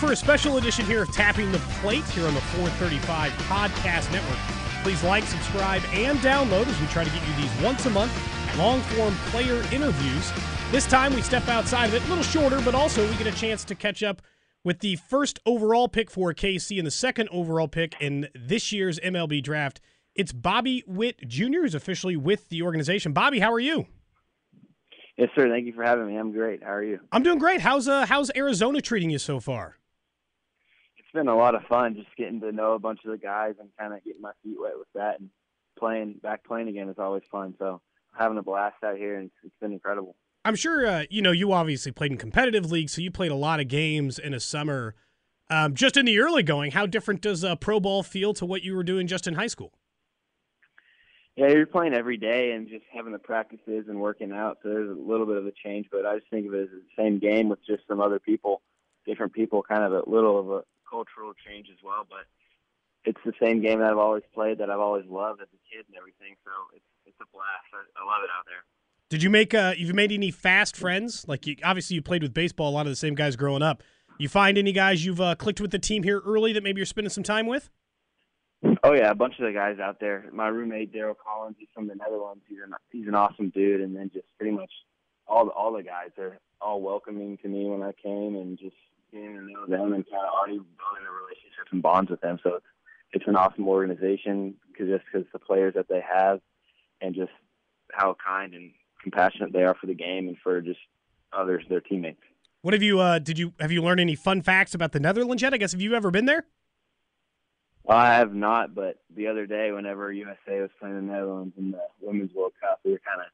For a special edition here of Tapping the Plate here on the 435 Podcast Network. Please like, subscribe, and download as we try to get you these once a month long form player interviews. This time we step outside of it, a little shorter, but also we get a chance to catch up with the first overall pick for KC and the second overall pick in this year's MLB draft. It's Bobby Witt Jr. who's officially with the organization. Bobby, how are you? Yes, sir. Thank you for having me. I'm great. How are you? I'm doing great. How's uh how's Arizona treating you so far? It's been a lot of fun just getting to know a bunch of the guys and kind of getting my feet wet with that and playing back playing again is always fun. So having a blast out here and it's been incredible. I'm sure uh, you know you obviously played in competitive leagues, so you played a lot of games in a summer. Um, just in the early going, how different does uh, pro ball feel to what you were doing just in high school? Yeah, you're playing every day and just having the practices and working out. So there's a little bit of a change, but I just think of it as the same game with just some other people, different people, kind of a little of a cultural change as well. But it's the same game that I've always played, that I've always loved as a kid and everything. So it's it's a blast. I, I love it out there. Did you make uh, you made any fast friends? Like you, obviously you played with baseball, a lot of the same guys growing up. You find any guys you've uh, clicked with the team here early that maybe you're spending some time with? Oh yeah, a bunch of the guys out there. My roommate Darryl Collins, he's from the Netherlands. He's an he's an awesome dude, and then just pretty much all the, all the guys are all welcoming to me when I came, and just getting to know them and kind of already building a relationship and bonds with them. So it's it's an awesome organization because just because the players that they have, and just how kind and compassionate they are for the game and for just others, their teammates. What have you? Uh, did you have you learned any fun facts about the Netherlands yet? I guess have you ever been there? Well, I have not, but the other day, whenever USA was playing the Netherlands in the Women's World Cup, we were kind of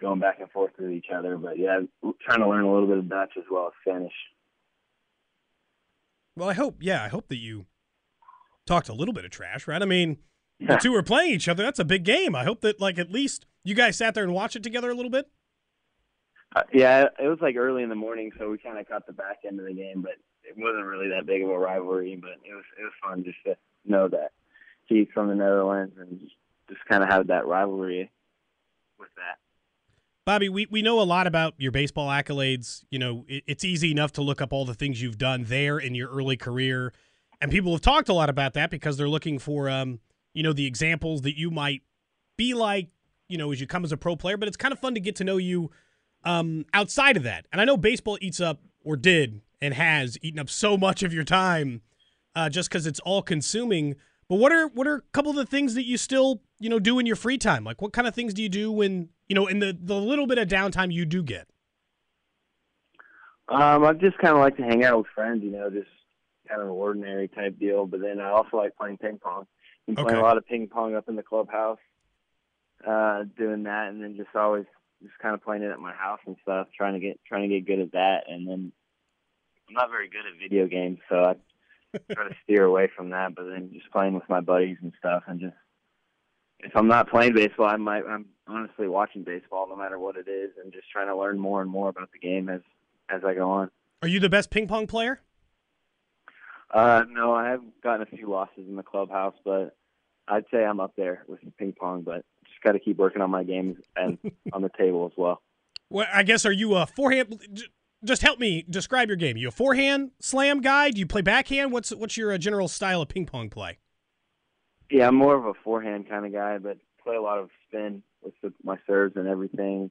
going back and forth with each other. But yeah, trying to learn a little bit of Dutch as well as Spanish. Well, I hope. Yeah, I hope that you talked a little bit of trash, right? I mean, the two were playing each other. That's a big game. I hope that, like, at least you guys sat there and watched it together a little bit. Uh, yeah, it was like early in the morning, so we kind of caught the back end of the game, but it wasn't really that big of a rivalry. But it was it was fun just to know that he's from the Netherlands and just, just kind of have that rivalry with that. Bobby, we, we know a lot about your baseball accolades. You know, it, it's easy enough to look up all the things you've done there in your early career. And people have talked a lot about that because they're looking for, um, you know, the examples that you might be like, you know, as you come as a pro player. But it's kind of fun to get to know you um, outside of that. And I know baseball eats up, or did, and has eaten up so much of your time uh, just because it's all consuming. But what are what are a couple of the things that you still you know do in your free time? Like what kind of things do you do when you know in the the little bit of downtime you do get? Um, I just kind of like to hang out with friends, you know, just kind of an ordinary type deal. But then I also like playing ping pong. Been playing Okay. a lot of ping pong up in the clubhouse, uh, doing that, and then just always just kind of playing it at my house and stuff, trying to get trying to get good at that. And then I'm not very good at video games, so I try to steer away from that. But then just playing with my buddies and stuff, and just if I'm not playing baseball, I might I'm honestly watching baseball no matter what it is, and just trying to learn more and more about the game as as I go on. Are you the best ping pong player? Uh, no, I have gotten a few losses in the clubhouse, but I'd say I'm up there with ping pong. But just got to keep working on my games and on the table as well. Well, I guess are you a forehand? Just help me describe your game. you a forehand slam guy? Do you play backhand? What's what's your uh, general style of ping pong play? Yeah, I'm more of a forehand kind of guy, but play a lot of spin with the, my serves and everything.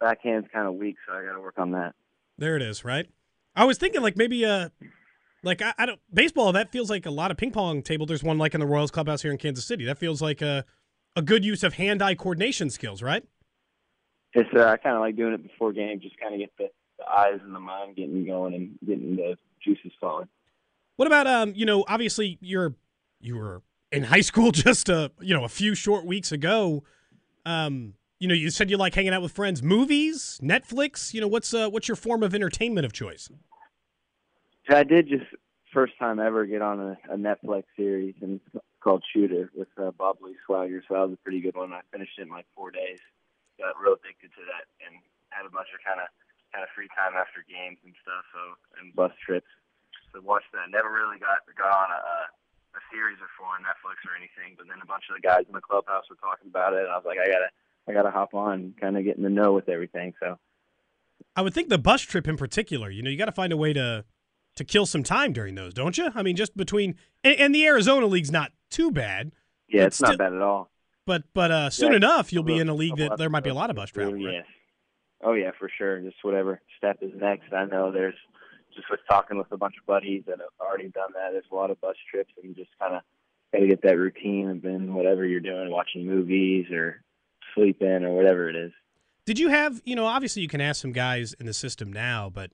Backhand's kind of weak, so I got to work on that. There it is, right? I was thinking like maybe uh like I, I don't baseball that feels like a lot of ping pong table. There's one like in the Royals clubhouse here in Kansas City. That feels like a a good use of hand eye coordination skills, right? It's uh, I kind of like doing it before game, just kind of get the, the eyes and the mind getting going and getting the juices flowing. What about um you know obviously you're you were in high school just a you know a few short weeks ago. Um, you know, you said you like hanging out with friends. Movies, Netflix. You know, what's uh, what's your form of entertainment of choice? I did just first time ever get on a, a Netflix series, and it's called Shooter with uh, Bob Lee Swagger. So that was a pretty good one. I finished it in like four days. Got real addicted to that, and had a bunch of kind of kind of free time after games and stuff. So and bus trips. So watched that. Never really got got on a, a series before on Netflix or anything, but then a bunch of the guys in the clubhouse were talking about it, and I was like, I gotta I gotta hop on, kind of get in the know with everything. So I would think the bus trip in particular. You know, you got to find a way to to kill some time during those, don't you? I mean, just between and, and the Arizona league's not too bad. yeah, it's not bad at all. But but uh, soon Yeah, enough, you'll be in a league that there might be a lot of bus travel. right? Yes. Oh yeah, for sure. Just whatever step is next. I know there's just with talking with a bunch of buddies that have already done that. There's a lot of bus trips and you just kind of got to get that routine of then whatever you're doing, watching movies or sleeping or whatever it is. Did you have, you know, obviously you can ask some guys in the system now, but,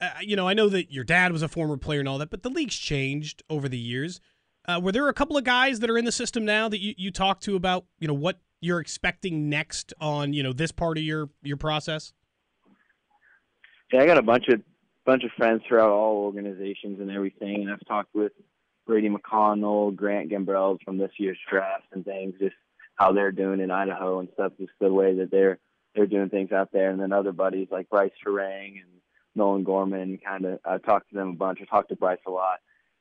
uh, you know, I know that your dad was a former player and all that, but the league's changed over the years. Uh, were there a couple of guys that are in the system now that you, you talked to about, you know, what you're expecting next on, you know, this part of your, your process? Yeah, I got a bunch of bunch of friends throughout all organizations and everything, and I've talked with Brady McConnell, Grant Gambrell from this year's draft and things, just how they're doing in Idaho and stuff, just the way that they're they're doing things out there, and then other buddies like Brice Turang and Nolan Gorman, kind of I've talked to them a bunch. I talked to Brice a lot.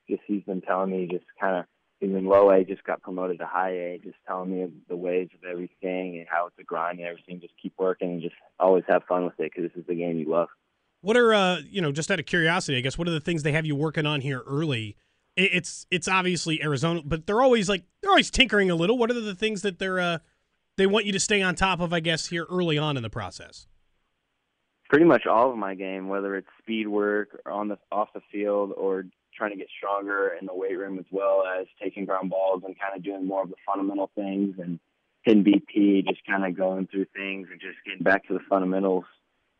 Just he's been telling me just kind of he's in low A, just got promoted to high A, just telling me the ways of everything and how it's a grind and everything. Just keep working and just always have fun with it because this is the game you love. What are, uh, you know, just out of curiosity, I guess, what are the things they have you working on here early? It's it's obviously Arizona, but they're always like they're always tinkering a little. What are the things that they're uh, they want you to stay on top of? I guess here early on in the process. pretty much all of my game, whether it's speed work or on the off the field or trying to get stronger in the weight room as well as taking ground balls and kind of doing more of the fundamental things and hitting BP, just kind of going through things and just getting back to the fundamentals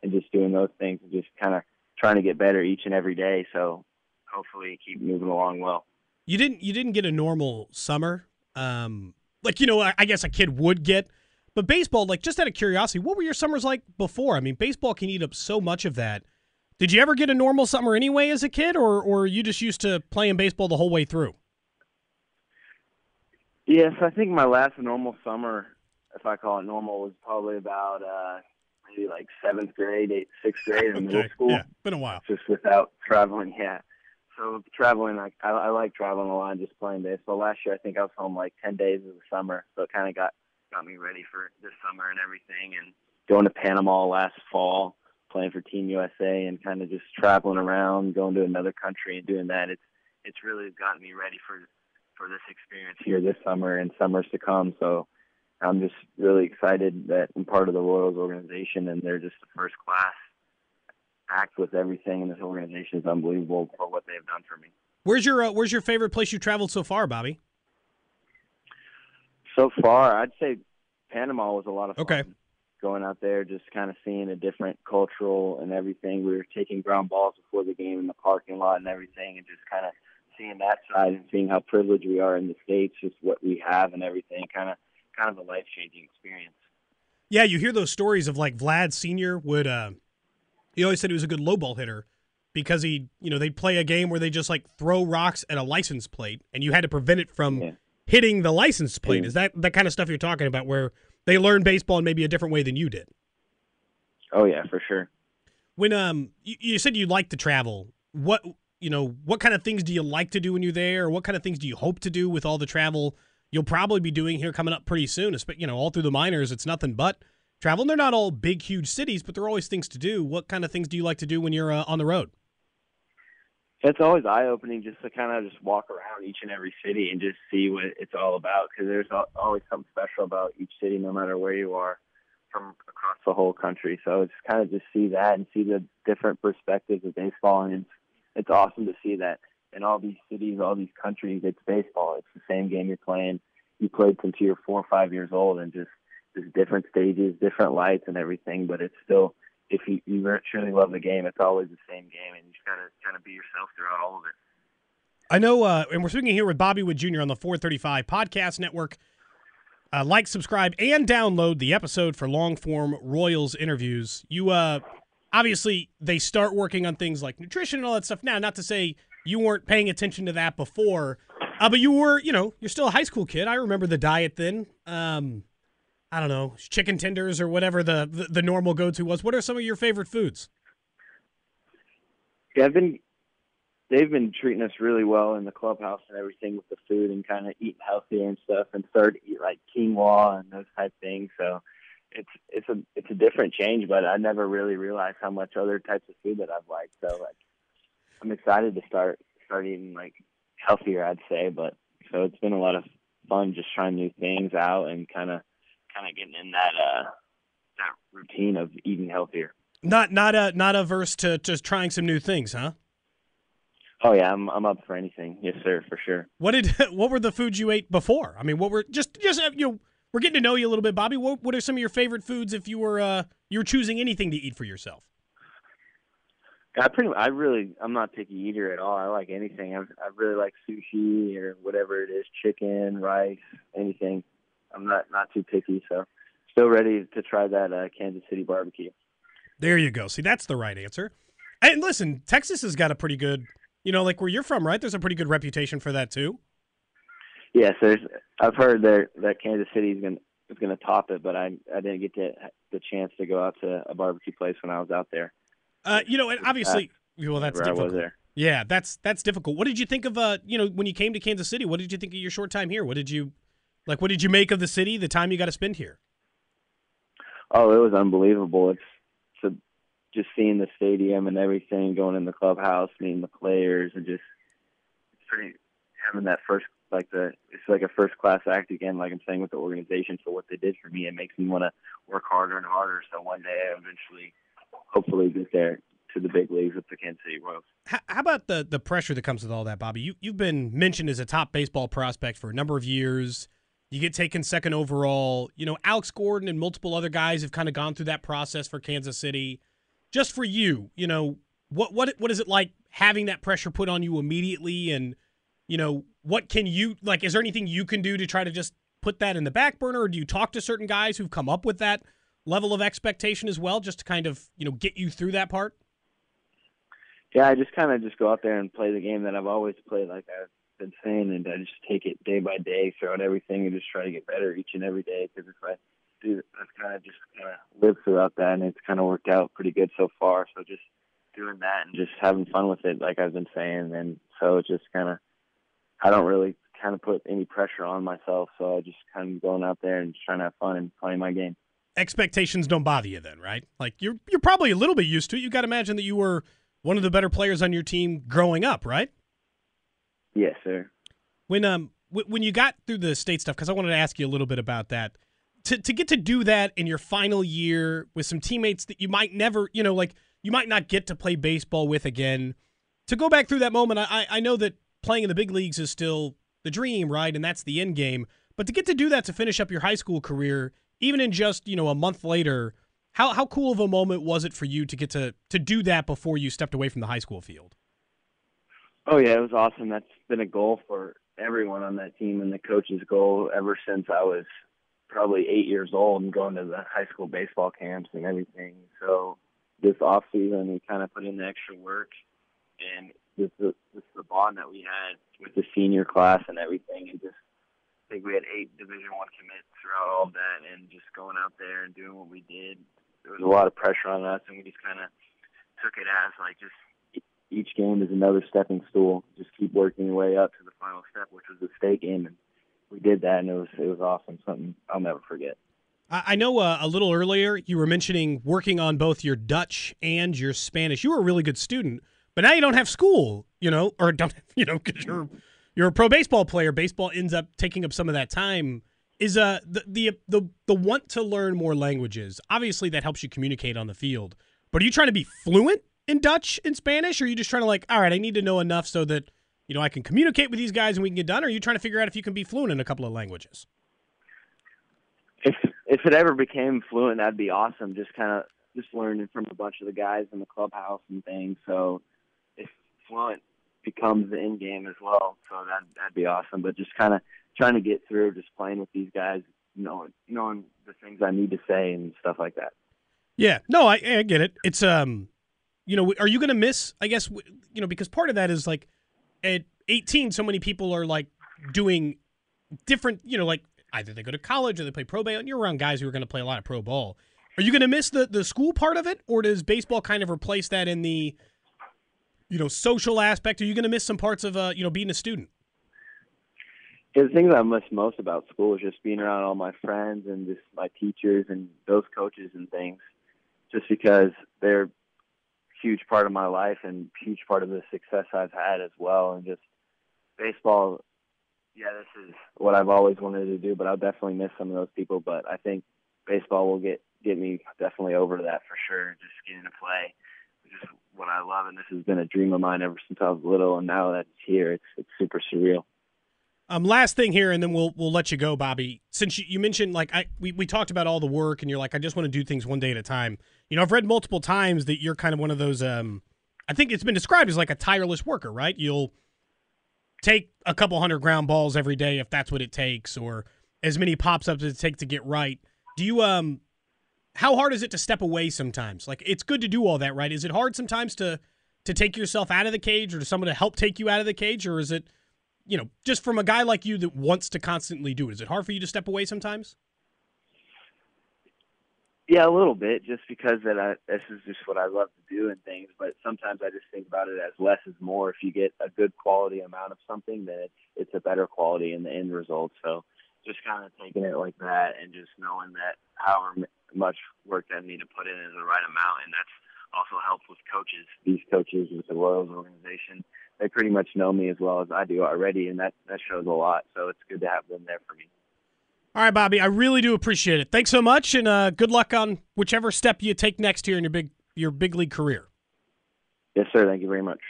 and just doing those things and just kind of trying to get better each and every day. So hopefully keep moving along well. You didn't you didn't get a normal summer, um, like you know I, I guess a kid would get, but baseball, like just out of curiosity, what were your summers like before? I mean, baseball can eat up so much of that. Did you ever get a normal summer anyway as a kid, or or you just used to playing baseball the whole way through? Yes, I think my last normal summer, if I call it normal, was probably about uh, maybe like seventh grade, eighth, sixth grade in middle school. yeah, been a while. just without traveling. Yeah. So traveling, like I, I like traveling a lot and just playing baseball. Last year, I think I was home like ten days of the summer, so it kind of got got me ready for this summer and everything. And going to Panama last fall, playing for Team USA, and kind of just traveling around, going to another country and doing that. It's it's really gotten me ready for for this experience here this summer and summers to come. So I'm just really excited that I'm part of the Royals organization, and they're just a first class act with everything in this organization is unbelievable for what they've done for me. Where's your uh, Where's your favorite place you've traveled so far, Bobby? So far, I'd say Panama was a lot of fun. Okay. Going out there, just kind of seeing a different cultural and everything. We were taking ground balls before the game in the parking lot and everything, and just kind of seeing that side and seeing how privileged we are in the states, just what we have and everything. Kind of, kind of a life changing experience. Yeah, you hear those stories of like Vlad Senior would. Uh, he always said he was a good low ball hitter because he, you know, they'd play a game where they just like throw rocks at a license plate, and you had to prevent it from Yeah. hitting the license plate. Yeah. Is that that kind of stuff you're talking about, where they learn baseball in maybe a different way than you did? Oh yeah, for sure. When um, you, you said you like to travel. What you know, what kind of things do you like to do when you're there? Or what kind of things do you hope to do with all the travel you'll probably be doing here coming up pretty soon? You know, all through the minors, it's nothing but travel. And they're not all big, huge cities, but there are always things to do. What kind of things do you like to do when you're uh, on the road? it's always eye opening just to kind of just walk around each and every city and just see what it's all about because there's always something special about each city no matter where you are from across the whole country so it's kind of just see that and see the different perspectives of baseball and it's it's awesome to see that in all these cities all these countries it's baseball it's the same game you're playing you played since you were four or five years old and just just different stages different lights and everything but it's still if you, you truly love the game, it's always the same game, and you just gotta kind of be yourself throughout all of it. I know, uh, and we're speaking here with Bobby Witt Jr. on the 435 Podcast Network. Uh, like, subscribe, and download the episode for long form Royals interviews. You, uh, obviously, they start working on things like nutrition and all that stuff now. Not to say you weren't paying attention to that before, uh, but you were, you know, you're still a high school kid. I remember the diet then. Um, I don't know, chicken tenders or whatever the, the, the normal go to was. What are some of your favorite foods? Yeah, I've been they've been treating us really well in the clubhouse and everything with the food and kind of eating healthier and stuff and started to eat like quinoa and those type things. So it's it's a it's a different change, but I never really realized how much other types of food that I've liked. So like I'm excited to start start eating like healthier, I'd say. But so it's been a lot of fun just trying new things out and kind of kind of getting in that uh that routine of eating healthier. Not not a not averse to just trying some new things, huh? Oh yeah, I'm I'm up for anything. Yes, sir, for sure. What did what were the foods you ate before? I mean, what were just just uh, you know, we're getting to know you a little bit, Bobby. What what are some of your favorite foods if you were uh you were choosing anything to eat for yourself? I pretty I really I'm not picky eater at all. I like anything. I I really like sushi or whatever it is, chicken, rice, anything. I'm not not too picky, so still ready to try that uh, Kansas City barbecue. There you go. See, that's the right answer. And listen, Texas has got a pretty good you know, like where you're from, right? There's a pretty good reputation for that too. Yes, there's. I've heard that that Kansas City is going is going to top it, but I I didn't get to, the chance to go out to a barbecue place when I was out there. Uh, you know, and obviously, uh, well, that's difficult. Yeah, that's that's difficult. What did you think of uh, you know, when you came to Kansas City? What did you think of your short time here? What did you like? What did you make of the city? The time you got to spend here? Oh, it was unbelievable. It's just seeing the stadium and everything, going in the clubhouse, meeting the players, and just pretty having that first like the it's like a first class act again, like I'm saying with the organization for what they did for me. It makes me want to work harder and harder. So one day I eventually, hopefully, get there to the big leagues with the Kansas City Royals. How, about the the pressure that comes with all that, Bobby? You you've been mentioned as a top baseball prospect for a number of years. You get taken second overall. You know, Alex Gordon and multiple other guys have kind of gone through that process for Kansas City just for you, you know, what what what is it like having that pressure put on you immediately and you know, what can you like is there anything you can do to try to just put that in the back burner or do you talk to certain guys who've come up with that level of expectation as well just to kind of, you know, get you through that part? Yeah, I just kind of just go out there and play the game that I've always played like I've been saying and I just take it day by day throughout everything and just try to get better each and every day because if I do I've kind of just kind of lived throughout that, and it's kind of worked out pretty good so far. So just doing that and just having fun with it, like I've been saying, and so it's just kind of I don't really kind of put any pressure on myself, so I just kind of going out there and just trying to have fun and playing my game. Expectations don't bother you then, right? Like you're you're probably a little bit used to it. You got to imagine that you were one of the better players on your team growing up, right? Yes, sir. When um when you got through the state stuff, because I wanted to ask you a little bit about that to, to get to do that in your final year with some teammates that you might never, you know, like you might not get to play baseball with again. To go back through that moment, I, I know that playing in the big leagues is still the dream, right? And that's the end game. But to get to do that to finish up your high school career, even in just, you know, a month later, how, how cool of a moment was it for you to get to, to do that before you stepped away from the high school field? Oh, yeah, it was awesome. That's been a goal for everyone on that team and the coach's goal ever since I was probably eight years old and going to the high school baseball camps and everything. So this off season, we kind of put in the extra work, and this is the bond that we had with the senior class and everything, and just I think we had eight Division One commits throughout all of that, and just going out there and doing what we did. There was a lot of pressure on us, and we just kind of took it as like just each game is another stepping stool. Just keep working your way up to the final step, which was the state game, and we did that, and it was it was awesome. Something I'll never forget. I know uh, a little earlier you were mentioning working on both your Dutch and your Spanish. You were a really good student, but now you don't have school, you know, or don't you know because you're you're a pro baseball player. Baseball ends up taking up some of that time. Is uh the the the the want to learn more languages? Obviously, that helps you communicate on the field. But are you trying to be fluent in Dutch and Spanish, or are you just trying to like, all right, I need to know enough so that you know, I can communicate with these guys and we can get done? Or are you trying to figure out if you can be fluent in a couple of languages? If if it ever became fluent, that'd be awesome. Just kind of just learning from a bunch of the guys in the clubhouse and things. So if fluent becomes the end game as well. So that that'd be awesome. But just kind of trying to get through, just playing with these guys, knowing knowing the things I need to say and stuff like that. Yeah, no, I, I get it. It's um, you know, are you to miss? I guess you know because part of that is like at 18, so many people are like doing different. You know, like either they go to college or they play pro ball, and you're around guys who are to play a lot of pro ball. Are you to miss the the school part of it, or does baseball kind of replace that in the you know social aspect? Are you going to miss some parts of uh you know being a student? the things I miss most about school is just being around all my friends and just my teachers and those coaches and things, just because they're huge part of my life and huge part of the success I've had as well. And just baseball, yeah, this is what I've always wanted to do, but I'll definitely miss some of those people. But I think baseball will get get me definitely over that for sure. Just getting to play, is what I love, and this has been a dream of mine ever since I was little. And now that it's here, it's it's super surreal. Um, last thing here, and then we'll we'll let you go, Bobby. Since you, you mentioned like I we, we talked about all the work, and you're like, I just want to do things one day at a time. You know, I've read multiple times that you're kind of one of those. Um, I think it's been described as like a tireless worker, right? You'll take a couple hundred ground balls every day if that's what it takes, or as many pops ups as it takes to get right. Do you um, how hard is it to step away sometimes? Like it's good to do all that, right? Is it hard sometimes to to take yourself out of the cage, or to someone to help take you out of the cage, or is it you know, just from a guy like you that wants to constantly do it, is it hard for you to step away sometimes? Yeah, a little bit, just because that I, this is just what I love to do and things. But sometimes I just think about it as less is more. If you get a good quality amount of something, then it's it's a better quality in the end result. So just kind of taking it like that, and just knowing that however much work that I need to put in is the right amount, and that's also helps with coaches. These coaches with the Royals organization, they pretty much know me as well as I do already, and that that shows a lot. So it's good to have them there for me. All right, Bobby, I really do appreciate it. Thanks so much, and uh, good luck on whichever step you take next here in your big your big league career. Yes, sir. Thank you very much.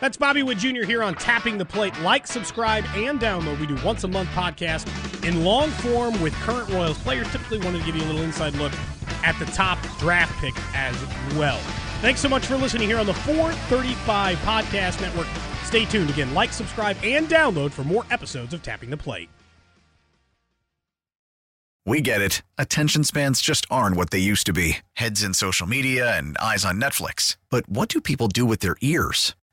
That's Bobby Witt Jr. here on Tapping the Plate. Like, subscribe, and download. We do once a month podcast in long form with current Royals players. Typically, wanted to give you a little inside look at the top draft pick as well. Thanks so much for listening here on the 435 Podcast Network. Stay tuned again. Like, subscribe, and download for more episodes of Tapping the Plate. We get it. Attention spans just aren't what they used to be heads in social media and eyes on Netflix. But what do people do with their ears?